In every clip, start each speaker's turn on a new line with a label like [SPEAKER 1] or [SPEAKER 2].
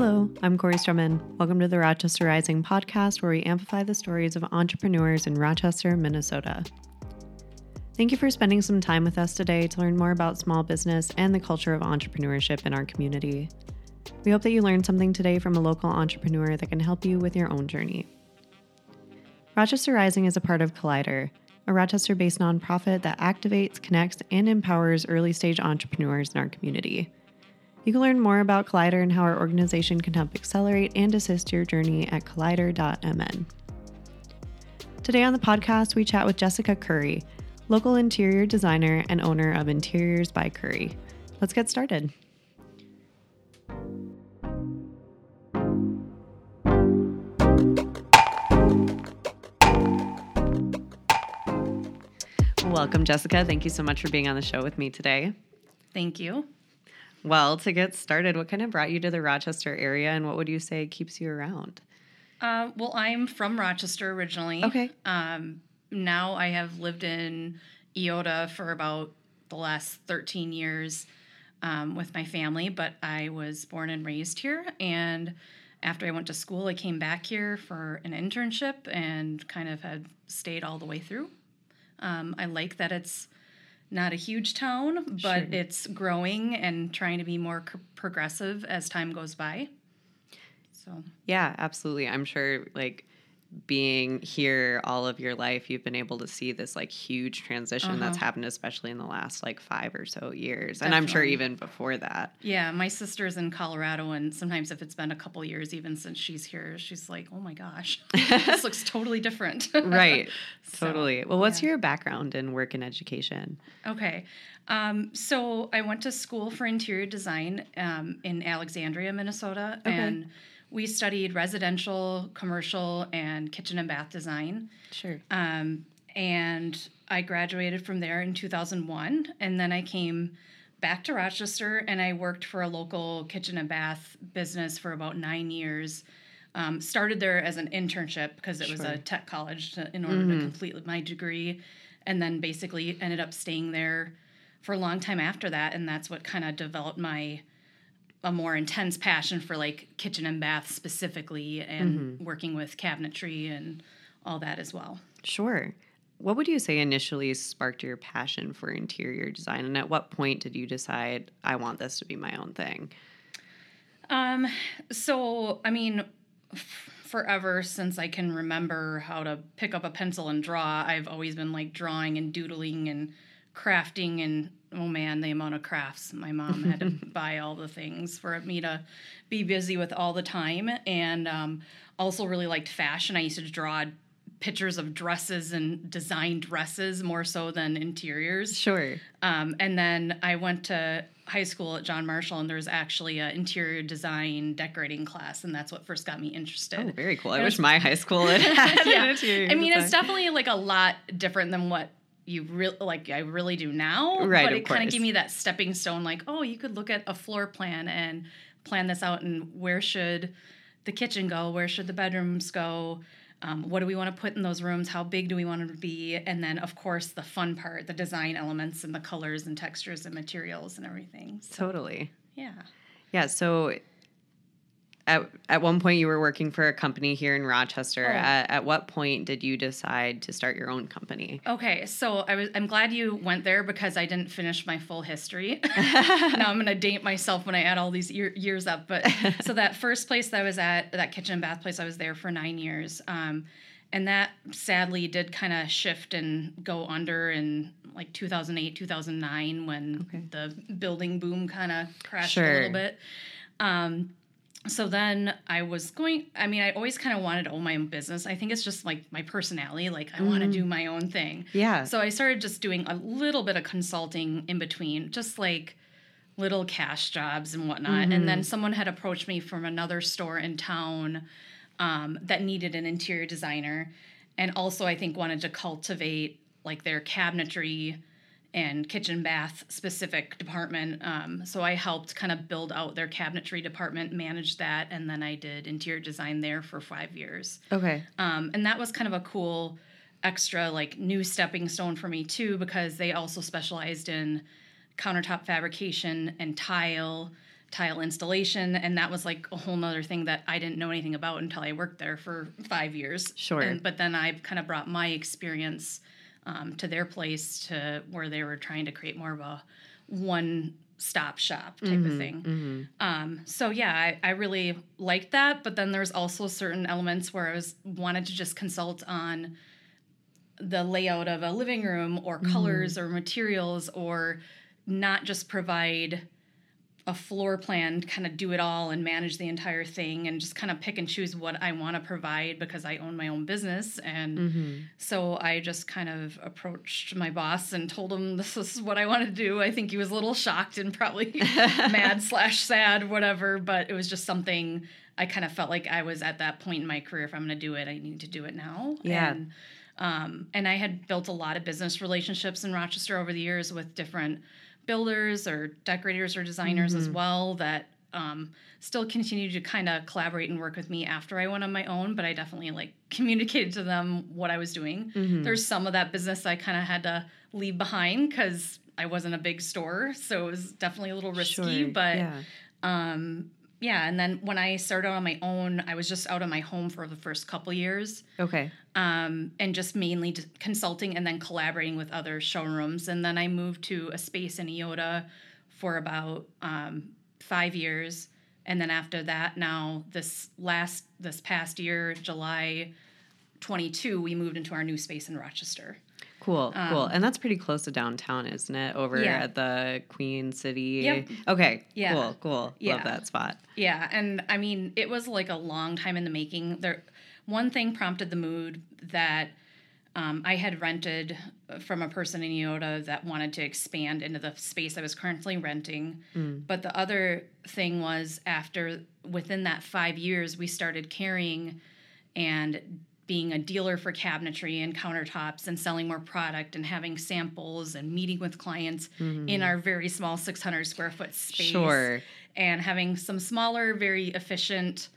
[SPEAKER 1] Hello, I'm Corey Strumman. Welcome to the Rochester Rising podcast, where we amplify the stories of entrepreneurs in Rochester, Minnesota. Thank you for spending some time with us today to learn more about small business and the culture of entrepreneurship in our community. We hope that you learned something today from a local entrepreneur that can help you with your own journey. Rochester Rising is a part of Collider, a Rochester based nonprofit that activates, connects, and empowers early stage entrepreneurs in our community. You can learn more about Collider and how our organization can help accelerate and assist your journey at collider.mn. Today on the podcast, we chat with Jessica Curry, local interior designer and owner of Interiors by Curry. Let's get started. Welcome, Jessica. Thank you so much for being on the show with me today.
[SPEAKER 2] Thank you.
[SPEAKER 1] Well, to get started, what kind of brought you to the Rochester area and what would you say keeps you around?
[SPEAKER 2] Uh, well, I'm from Rochester originally.
[SPEAKER 1] Okay.
[SPEAKER 2] Um, now I have lived in Eyota for about the last 13 years um, with my family, but I was born and raised here. And after I went to school, I came back here for an internship and kind of had stayed all the way through. Um, I like that it's not a huge town, but
[SPEAKER 1] Sure.
[SPEAKER 2] it's growing and trying to be more c- progressive as time goes by. So,
[SPEAKER 1] Yeah, absolutely. I'm sure like being here all of your life, you've been able to see this like huge transition that's
[SPEAKER 2] Uh-huh.
[SPEAKER 1] happened, especially in the last like five or so years. And I'm sure even before that.
[SPEAKER 2] yeah, my sister's in Colorado, and sometimes if it's been a couple years even since she's here, she's like, oh my gosh, this looks totally different.
[SPEAKER 1] Right.
[SPEAKER 2] So,
[SPEAKER 1] totally. Well, what's
[SPEAKER 2] yeah.
[SPEAKER 1] your background in work and education?
[SPEAKER 2] Okay. Um, so I went to school for interior design um, in Alexandria, Minnesota,
[SPEAKER 1] Okay.
[SPEAKER 2] and we studied residential, commercial, and kitchen and bath design.
[SPEAKER 1] Sure.
[SPEAKER 2] Um, and I graduated from there in 2001. And then I came back to Rochester and I worked for a local kitchen and bath business for about nine years. Um, started there as an internship because it was a tech college to, in order to complete my degree. And then basically ended up staying there for a long time after that. And that's what kind of developed my a more intense passion for like kitchen and bath specifically and working with cabinetry and all that as well.
[SPEAKER 1] Sure. What would you say initially sparked your passion for interior design? And at what point did you decide, I want this to be my own thing?
[SPEAKER 2] Um, so I mean, f- forever since I can remember how to pick up a pencil and draw, I've always been like drawing and doodling and crafting and oh man, the amount of crafts my mom had to buy all the things for me to be busy with all the time, and um, also really liked fashion. I used to draw pictures of dresses and design dresses more so than interiors.
[SPEAKER 1] Sure.
[SPEAKER 2] Um, and then I went to high school at John Marshall, and there's actually an interior design decorating class, and that's what first got me interested.
[SPEAKER 1] Oh, very cool. I
[SPEAKER 2] It
[SPEAKER 1] wish
[SPEAKER 2] was-
[SPEAKER 1] my high school had had
[SPEAKER 2] yeah. I mean, it's definitely like a lot different than what you really like. I really do now,
[SPEAKER 1] Right,
[SPEAKER 2] But it kind of gave me that stepping stone. Like, oh, you could look at a floor plan and plan this out, and where should the kitchen go? Where should the bedrooms go? Um, what do we want to put in those rooms? How big do we want them to be? And then, of course, the fun part, the design elements and the colors and textures and materials and everything. So,
[SPEAKER 1] Totally.
[SPEAKER 2] yeah.
[SPEAKER 1] Yeah. So at, at one point you were working for a company here in Rochester.
[SPEAKER 2] Oh.
[SPEAKER 1] At, at what point did you decide to start your own company?
[SPEAKER 2] Okay, so I was I'm glad you went there because I didn't finish my full history. now I'm gonna date myself when I add all these year, years up. But so that first place that I was at, that kitchen and bath place, I was there for nine years. Um, and that sadly did kind of shift and go under in like 2008, 2009 when
[SPEAKER 1] Okay.
[SPEAKER 2] the building boom kind of crashed a little bit. Um, so then I was going, I mean, I always kind of wanted to own my own business. I think it's just like my personality. Like, I want to do my own thing.
[SPEAKER 1] Yeah.
[SPEAKER 2] So I started just doing a little bit of consulting in between, just like little cash jobs and whatnot. And then someone had approached me from another store in town um, that needed an interior designer. And also, I think, wanted to cultivate like their cabinetry and kitchen bath specific department. Um, so I helped kind of build out their cabinetry department, manage that, and then I did interior design there for five years.
[SPEAKER 1] okay.
[SPEAKER 2] Um, and that was kind of a cool extra like new stepping stone for me too because they also specialized in countertop fabrication and tile tile installation and that was like a whole nother thing that i didn't know anything about until i worked there for five years
[SPEAKER 1] Sure.
[SPEAKER 2] And- but then i kind of brought my experience um, to their place to where they were trying to create more of a one stop shop type of thing. um, so yeah I, I really liked that but then there's also certain elements where i was wanted to just consult on the layout of a living room or colors or materials or not just provide a floor plan kind of do it all and manage the entire thing and just kind of pick and choose what I want to provide because I own my own business and so I just kind of approached my boss and told him this is what I want to do. I think he was a little shocked and probably mad slash sad whatever, but it was just something I kind of felt like I was at that point in my career. If I'm going to do it, I need to do it now.
[SPEAKER 1] Yeah.
[SPEAKER 2] And, um, and I had built a lot of business relationships in Rochester over the years with different builders or decorators or designers as well that um, still continue to kind of collaborate and work with me after I went on my own. But I definitely like communicated to them what I was doing. There's some of that business I kind of had to leave behind because I wasn't a big store, so it was definitely a little risky.
[SPEAKER 1] Sure,
[SPEAKER 2] But
[SPEAKER 1] yeah.
[SPEAKER 2] um, yeah, and then when I started on my own, I was just out of my home for the first couple years
[SPEAKER 1] Okay.
[SPEAKER 2] um, and just mainly consulting and then collaborating with other showrooms. And then I moved to a space in Eyota for about um, five years. And then after that, now this last this past year, July 22, we moved into our new space in Rochester.
[SPEAKER 1] Cool, cool. And that's pretty close to downtown, isn't it? Over
[SPEAKER 2] Um, Yeah.
[SPEAKER 1] at the Queen City.
[SPEAKER 2] Yep.
[SPEAKER 1] Okay.
[SPEAKER 2] Yeah.
[SPEAKER 1] Cool, cool.
[SPEAKER 2] Yeah.
[SPEAKER 1] Love that spot.
[SPEAKER 2] Yeah, and I mean, it was like a long time in the making. There, one thing prompted the mood that um, I had rented from a person in Eyota that wanted to expand into the space I was currently renting. But the other thing was after within that five years, we started carrying and being a dealer for cabinetry and countertops and selling more product and having samples and meeting with clients in our very small 600 square foot space
[SPEAKER 1] Sure.
[SPEAKER 2] and having some smaller, very efficient,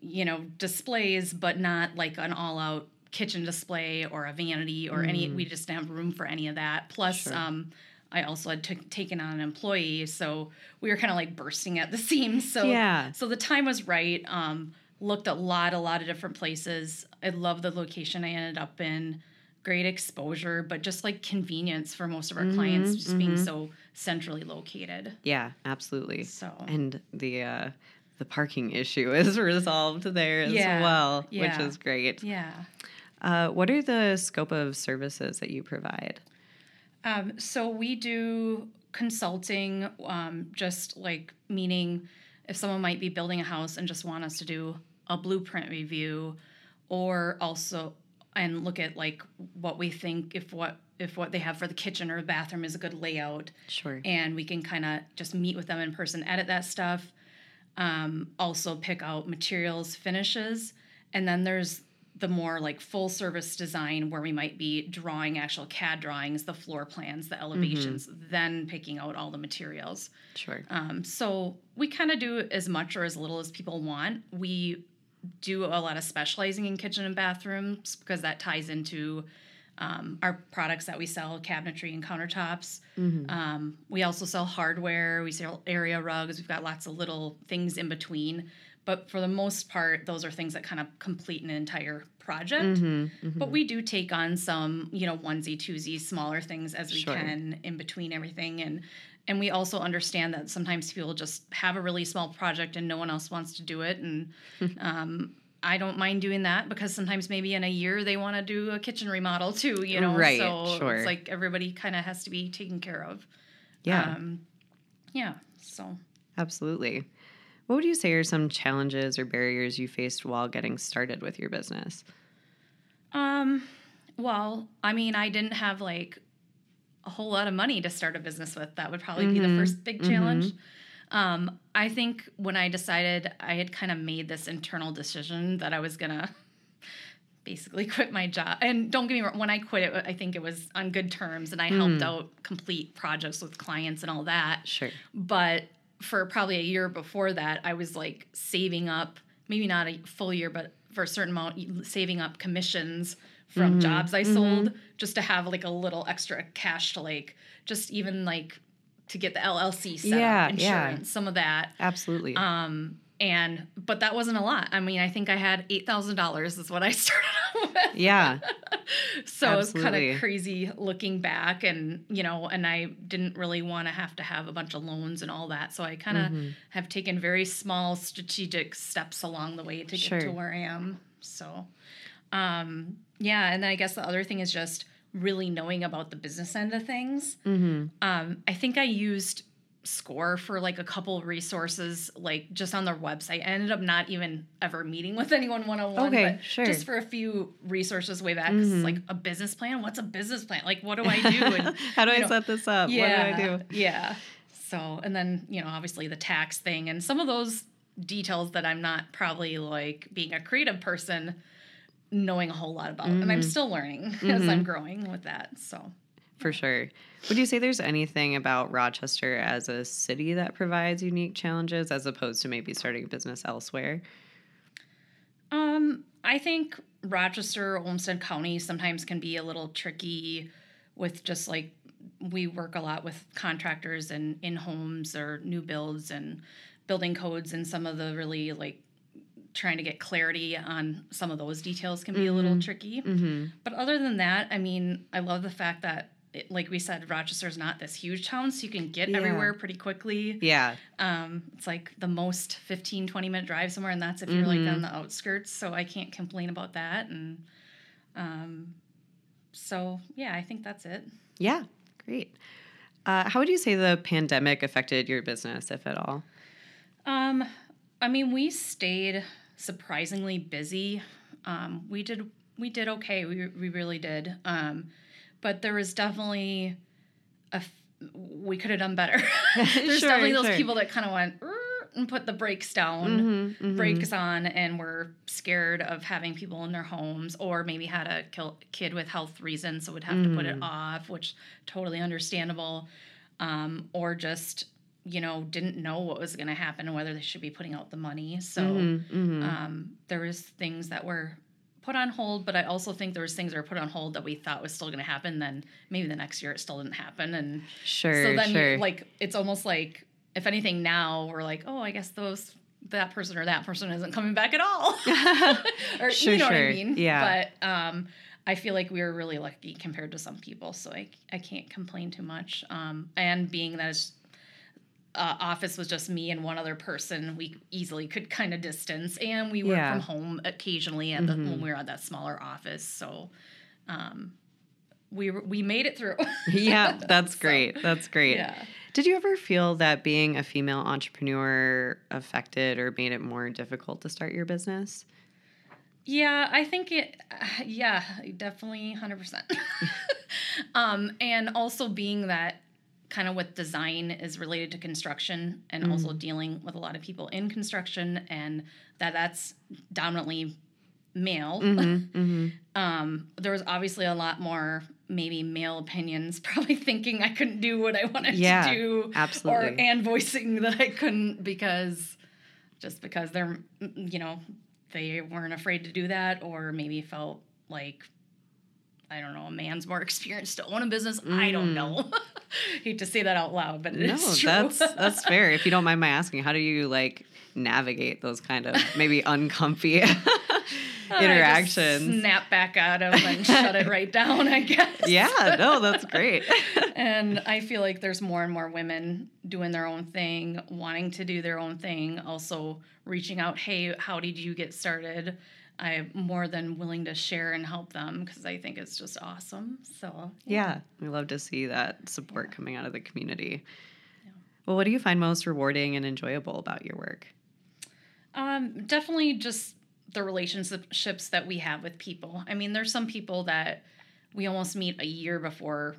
[SPEAKER 2] you know, displays, but not like an all out kitchen display or a vanity or any, we just didn't have room for any of that. Plus,
[SPEAKER 1] Sure.
[SPEAKER 2] um, I also had t- taken on an employee, so we were kind of like bursting at the seams. So
[SPEAKER 1] Yeah.
[SPEAKER 2] so the time was right. Um, looked a lot, a lot of different places. I love the location I ended up in. Great exposure, but just like convenience for most of our clients, just being so centrally located.
[SPEAKER 1] Yeah, absolutely.
[SPEAKER 2] So
[SPEAKER 1] And the uh the parking issue is resolved there as
[SPEAKER 2] Yeah,
[SPEAKER 1] well, which is great.
[SPEAKER 2] yeah.
[SPEAKER 1] Uh, what are the scope of services that you provide?
[SPEAKER 2] Um, so we do consulting, um, just like meaning if someone might be building a house and just want us to do a blueprint review, or also and look at like what we think if what if what they have for the kitchen or bathroom is a good layout,
[SPEAKER 1] Sure.
[SPEAKER 2] and we can kind of just meet with them in person, edit that stuff. Um, also pick out materials, finishes, and then there's the more like full service design where we might be drawing actual CAD drawings, the floor plans, the elevations, then picking out all the materials.
[SPEAKER 1] Sure.
[SPEAKER 2] Um, so we kind of do as much or as little as people want. We do a lot of specializing in kitchen and bathrooms because that ties into um, our products that we sell, cabinetry and countertops. Um, we also sell hardware. We sell area rugs. We've got lots of little things in between. But for the most part, those are things that kind of complete an entire project. But we do take on some, you know, onesie, twosie, smaller things as we
[SPEAKER 1] Sure.
[SPEAKER 2] can in between everything. And and we also understand that sometimes people just have a really small project and no one else wants to do it. And um, I don't mind doing that because sometimes maybe in a year they want to do a kitchen remodel too, you know.
[SPEAKER 1] Right,
[SPEAKER 2] So
[SPEAKER 1] sure.
[SPEAKER 2] it's like everybody kind of has to be taken care of.
[SPEAKER 1] Yeah,
[SPEAKER 2] Um, yeah. So
[SPEAKER 1] absolutely. What would you say are some challenges or barriers you faced while getting started with your business?
[SPEAKER 2] Um, well, I mean, I didn't have like a whole lot of money to start a business with. That would probably be the mm-hmm. first big mm-hmm. challenge. Um, I think when I decided I had kind of made this internal decision that I was gonna basically quit my job. And don't get me wrong, when I quit it, I think it was on good terms and I helped mm. out complete projects with clients and all that
[SPEAKER 1] Sure.
[SPEAKER 2] but for probably a year before that i was like saving up maybe not a full year but for a certain amount saving up commissions from jobs i sold just to have like a little extra cash to like just even like to get the LLC set
[SPEAKER 1] Yeah,
[SPEAKER 2] up,
[SPEAKER 1] yeah.
[SPEAKER 2] insurance, some of that.
[SPEAKER 1] Absolutely.
[SPEAKER 2] Um, and but that wasn't a lot. I mean, I think I had eight thousand dollars is what I started out with.
[SPEAKER 1] yeah.
[SPEAKER 2] so it's kind of crazy looking back, and you know, and I didn't really want to have to have a bunch of loans and all that. So I kind of
[SPEAKER 1] Mm-hmm.
[SPEAKER 2] have taken very small strategic steps along the way to get to where I am. So, um, yeah, and then I guess the other thing is just really knowing about the business end of things.
[SPEAKER 1] Mm-hmm.
[SPEAKER 2] Um, I think I used Score for like a couple resources, like just on their website. I ended up not even ever meeting with anyone one on one, but
[SPEAKER 1] sure.
[SPEAKER 2] just for a few resources way back. it's
[SPEAKER 1] Mhm.
[SPEAKER 2] Like a business plan. What's a business plan? Like, what do I do? And
[SPEAKER 1] How do I
[SPEAKER 2] know,
[SPEAKER 1] set this up?
[SPEAKER 2] yeah,
[SPEAKER 1] What do I do?
[SPEAKER 2] Yeah. So, and then you know, obviously the tax thing and some of those details that I'm not probably like being a creative person knowing a whole lot about, and I'm
[SPEAKER 1] Mhm.
[SPEAKER 2] still learning as
[SPEAKER 1] Mhm.
[SPEAKER 2] I'm growing with that. So.
[SPEAKER 1] For sure. Would you say there's anything about Rochester as a city that provides unique challenges as opposed to maybe starting a business elsewhere?
[SPEAKER 2] Um, I think Rochester, Olmsted County sometimes can be a little tricky with just like we work a lot with contractors and in homes or new builds and building codes and some of the really like trying to get clarity on some of those details can be a little
[SPEAKER 1] Mhm.
[SPEAKER 2] tricky.
[SPEAKER 1] Mm-hmm.
[SPEAKER 2] But other than that, I mean, I love the fact that it, like we said, Rochester's not this huge town, so you can get
[SPEAKER 1] Yeah.
[SPEAKER 2] everywhere pretty quickly.
[SPEAKER 1] Yeah.
[SPEAKER 2] Um, it's like the most 15, 20 minute drive somewhere, and that's if you're like
[SPEAKER 1] Mhm.
[SPEAKER 2] on the outskirts. So I can't complain about that. And um, so, yeah, I think that's it.
[SPEAKER 1] Yeah. Great. Uh, how would you say the pandemic affected your business, if at all?
[SPEAKER 2] Um, I mean, we stayed surprisingly busy. Um, we did we did okay. We we really did. Um, but there was definitely a f- we could have done better. There's
[SPEAKER 1] Sure,
[SPEAKER 2] definitely those
[SPEAKER 1] sure.
[SPEAKER 2] people that kind of went and put the brakes down.
[SPEAKER 1] Mhm, mhm.
[SPEAKER 2] brakes on and were scared of having people in their homes or maybe had a kid with health reasons so would have to put it
[SPEAKER 1] Mm.
[SPEAKER 2] off which totally understandable um, or just you know didn't know what was going to happen and whether they should be putting out the money so
[SPEAKER 1] Mhm, mhm.
[SPEAKER 2] um, there was things that were put on hold but i also think there was things that were put on hold that we thought was still going to happen then maybe the next year it still didn't happen and
[SPEAKER 1] sure.
[SPEAKER 2] so then
[SPEAKER 1] sure.
[SPEAKER 2] like it's almost like if anything now we're like oh i guess those that person or that person isn't coming back at all or
[SPEAKER 1] Sure,
[SPEAKER 2] you know what
[SPEAKER 1] sure.
[SPEAKER 2] i mean
[SPEAKER 1] Yeah.
[SPEAKER 2] but um i feel like we were really lucky compared to some people so i, I can't complain too much um and being that it's uh, office was just me and one other person we easily could kind of distance and we work
[SPEAKER 1] Yeah.
[SPEAKER 2] from home occasionally And the,
[SPEAKER 1] Mhm.
[SPEAKER 2] when we were at that smaller office so um we were- we made it through
[SPEAKER 1] yeah, that's
[SPEAKER 2] So,
[SPEAKER 1] great. That's great.
[SPEAKER 2] yeah
[SPEAKER 1] Did you ever feel that being a female entrepreneur affected or made it more difficult to start your business?
[SPEAKER 2] Yeah, I think it. Yeah, definitely, hundred percent. Um, and also being that kind of with design is related to construction, and also dealing with a lot of people in construction, and that that's dominantly male.
[SPEAKER 1] Mm-hmm, mm-hmm.
[SPEAKER 2] Um, there was obviously a lot more maybe male opinions, probably thinking I couldn't do what I wanted
[SPEAKER 1] Yeah,
[SPEAKER 2] to do,
[SPEAKER 1] absolutely.
[SPEAKER 2] or and voicing that I couldn't because just because they're you know they weren't afraid to do that, or maybe felt like I don't know a man's more experienced to own a business. I don't
[SPEAKER 1] Mm.
[SPEAKER 2] know. Hate to say that out loud, but
[SPEAKER 1] No,
[SPEAKER 2] it's true.
[SPEAKER 1] that's that's fair. If you don't mind my asking, how do you like navigate those kind of maybe uncomfy interactions?
[SPEAKER 2] snap back at him and shut it right down. I guess.
[SPEAKER 1] Yeah, no, that's great.
[SPEAKER 2] and I feel like there's more and more women doing their own thing, wanting to do their own thing, also reaching out, hey, how did you get started? I'm more than willing to share and help them because I think it's just awesome. So,
[SPEAKER 1] yeah, we love to see that support coming out of the community. Well, what do you find most rewarding and enjoyable about your work?
[SPEAKER 2] Um, definitely just the relationships that we have with people. I mean, there's some people that we almost meet a year before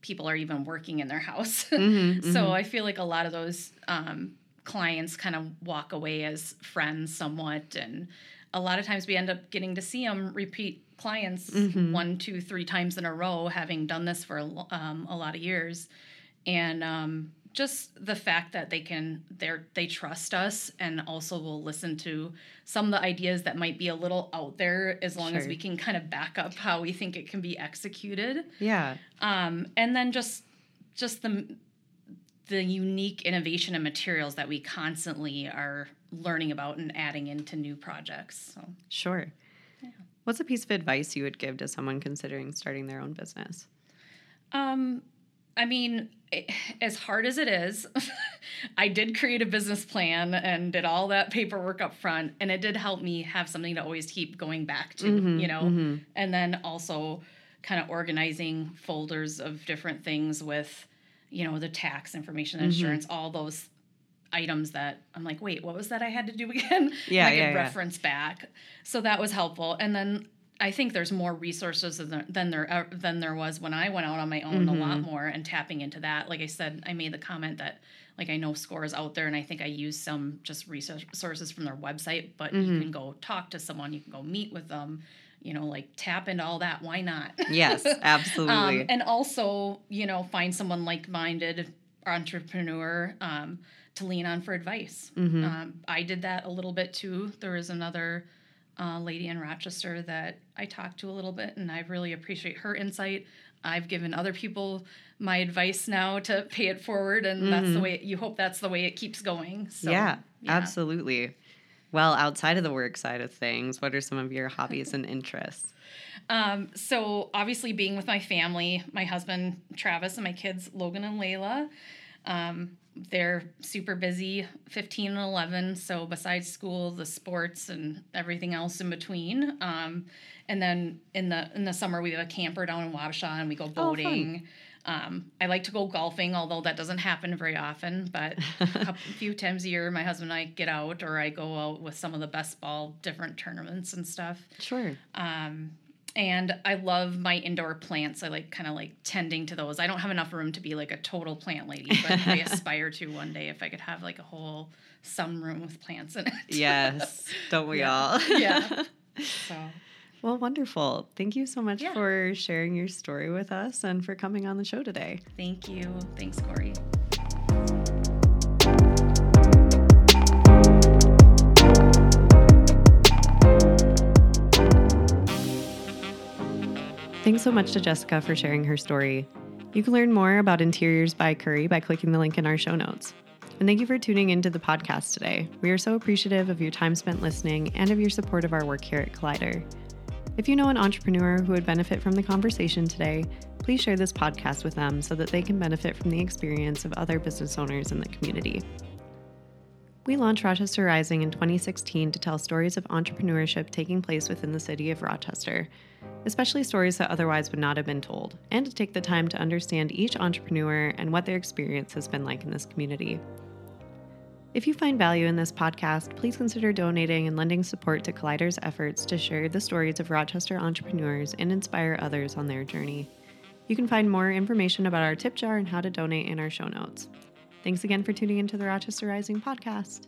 [SPEAKER 2] people are even working in their house.
[SPEAKER 1] Mhm,
[SPEAKER 2] so
[SPEAKER 1] mhm.
[SPEAKER 2] I feel like a lot of those um, clients kind of walk away as friends somewhat. And a lot of times we end up getting to see them repeat clients
[SPEAKER 1] Mhm.
[SPEAKER 2] one, two, three times in a row, having done this for a um, a lot of years. And um, just the fact that they can they're they trust us and also will listen to some of the ideas that might be a little out there as long as we can kind of back up how we think it can be executed
[SPEAKER 1] Yeah.
[SPEAKER 2] um, and then just just the the unique innovation and materials that we constantly are learning about and adding into new projects. So.
[SPEAKER 1] Sure. Yeah. What's a piece of advice you would give to someone considering starting their own business?
[SPEAKER 2] Um, I mean, as hard as it is, I did create a business plan and did all that paperwork up front, and it did help me have something to always keep going back to, mm-hmm, you know, mm-hmm. and then also kind of organizing folders of different things with, you know, the tax information, mm-hmm. insurance, all those items that I'm like, wait, what was that I had to do again?
[SPEAKER 1] Yeah,
[SPEAKER 2] I could
[SPEAKER 1] yeah,
[SPEAKER 2] reference
[SPEAKER 1] yeah.
[SPEAKER 2] back. So that was helpful. And then I think there's more resources than there, than there than there was when I went out on my own mm-hmm. a lot more and tapping into that. Like I said, I made the comment that like I know score is out there and I think I use some just resources from their website, but mm-hmm. you can go talk to someone, you can go meet with them, you know, like tap into all that. Why not?
[SPEAKER 1] Yes, absolutely.
[SPEAKER 2] um, and also, you know, find someone like-minded entrepreneur um, to lean on for advice. Mm-hmm. Um, I did that a little bit too. There was another uh, lady in Rochester that I talked to a little bit, and I really appreciate her insight. I've given other people my advice now to pay it forward, and mm-hmm. that's the mm-hmm. way you hope that's the way it keeps going.
[SPEAKER 1] So, yeah, yeah, absolutely. Well, outside of the work side of things, what are some of your hobbies and interests?
[SPEAKER 2] Um, so obviously, being with my family, my husband Travis, and my kids Logan and Layla. Um, they're super busy 15 and 11 so besides school the sports and everything else in between um, and then in the in the summer we have a camper down in wabasha and we go oh, boating oh, um, i like to go golfing although that doesn't happen very often but a, couple, few times a year my husband and i get out or i go out with some of the best ball different tournaments and stuff
[SPEAKER 1] sure
[SPEAKER 2] um, and I love my indoor plants. I like kind of like tending to those. I don't have enough room to be like a total plant lady, but I aspire to one day if I could have like a whole sunroom with plants in it.
[SPEAKER 1] yes, don't we
[SPEAKER 2] yeah.
[SPEAKER 1] all?
[SPEAKER 2] yeah. So.
[SPEAKER 1] Well, wonderful. Thank you so much yeah. for sharing your story with us and for coming on the show today.
[SPEAKER 2] Thank you. Thanks, Corey.
[SPEAKER 1] Thanks so much to Jessica for sharing her story. You can learn more about Interiors by Curry by clicking the link in our show notes. And thank you for tuning into the podcast today. We are so appreciative of your time spent listening and of your support of our work here at Collider. If you know an entrepreneur who would benefit from the conversation today, please share this podcast with them so that they can benefit from the experience of other business owners in the community. We launched Rochester Rising in 2016 to tell stories of entrepreneurship taking place within the city of Rochester especially stories that otherwise would not have been told, and to take the time to understand each entrepreneur and what their experience has been like in this community. If you find value in this podcast, please consider donating and lending support to Collider's efforts to share the stories of Rochester entrepreneurs and inspire others on their journey. You can find more information about our tip jar and how to donate in our show notes. Thanks again for tuning into the Rochester Rising podcast.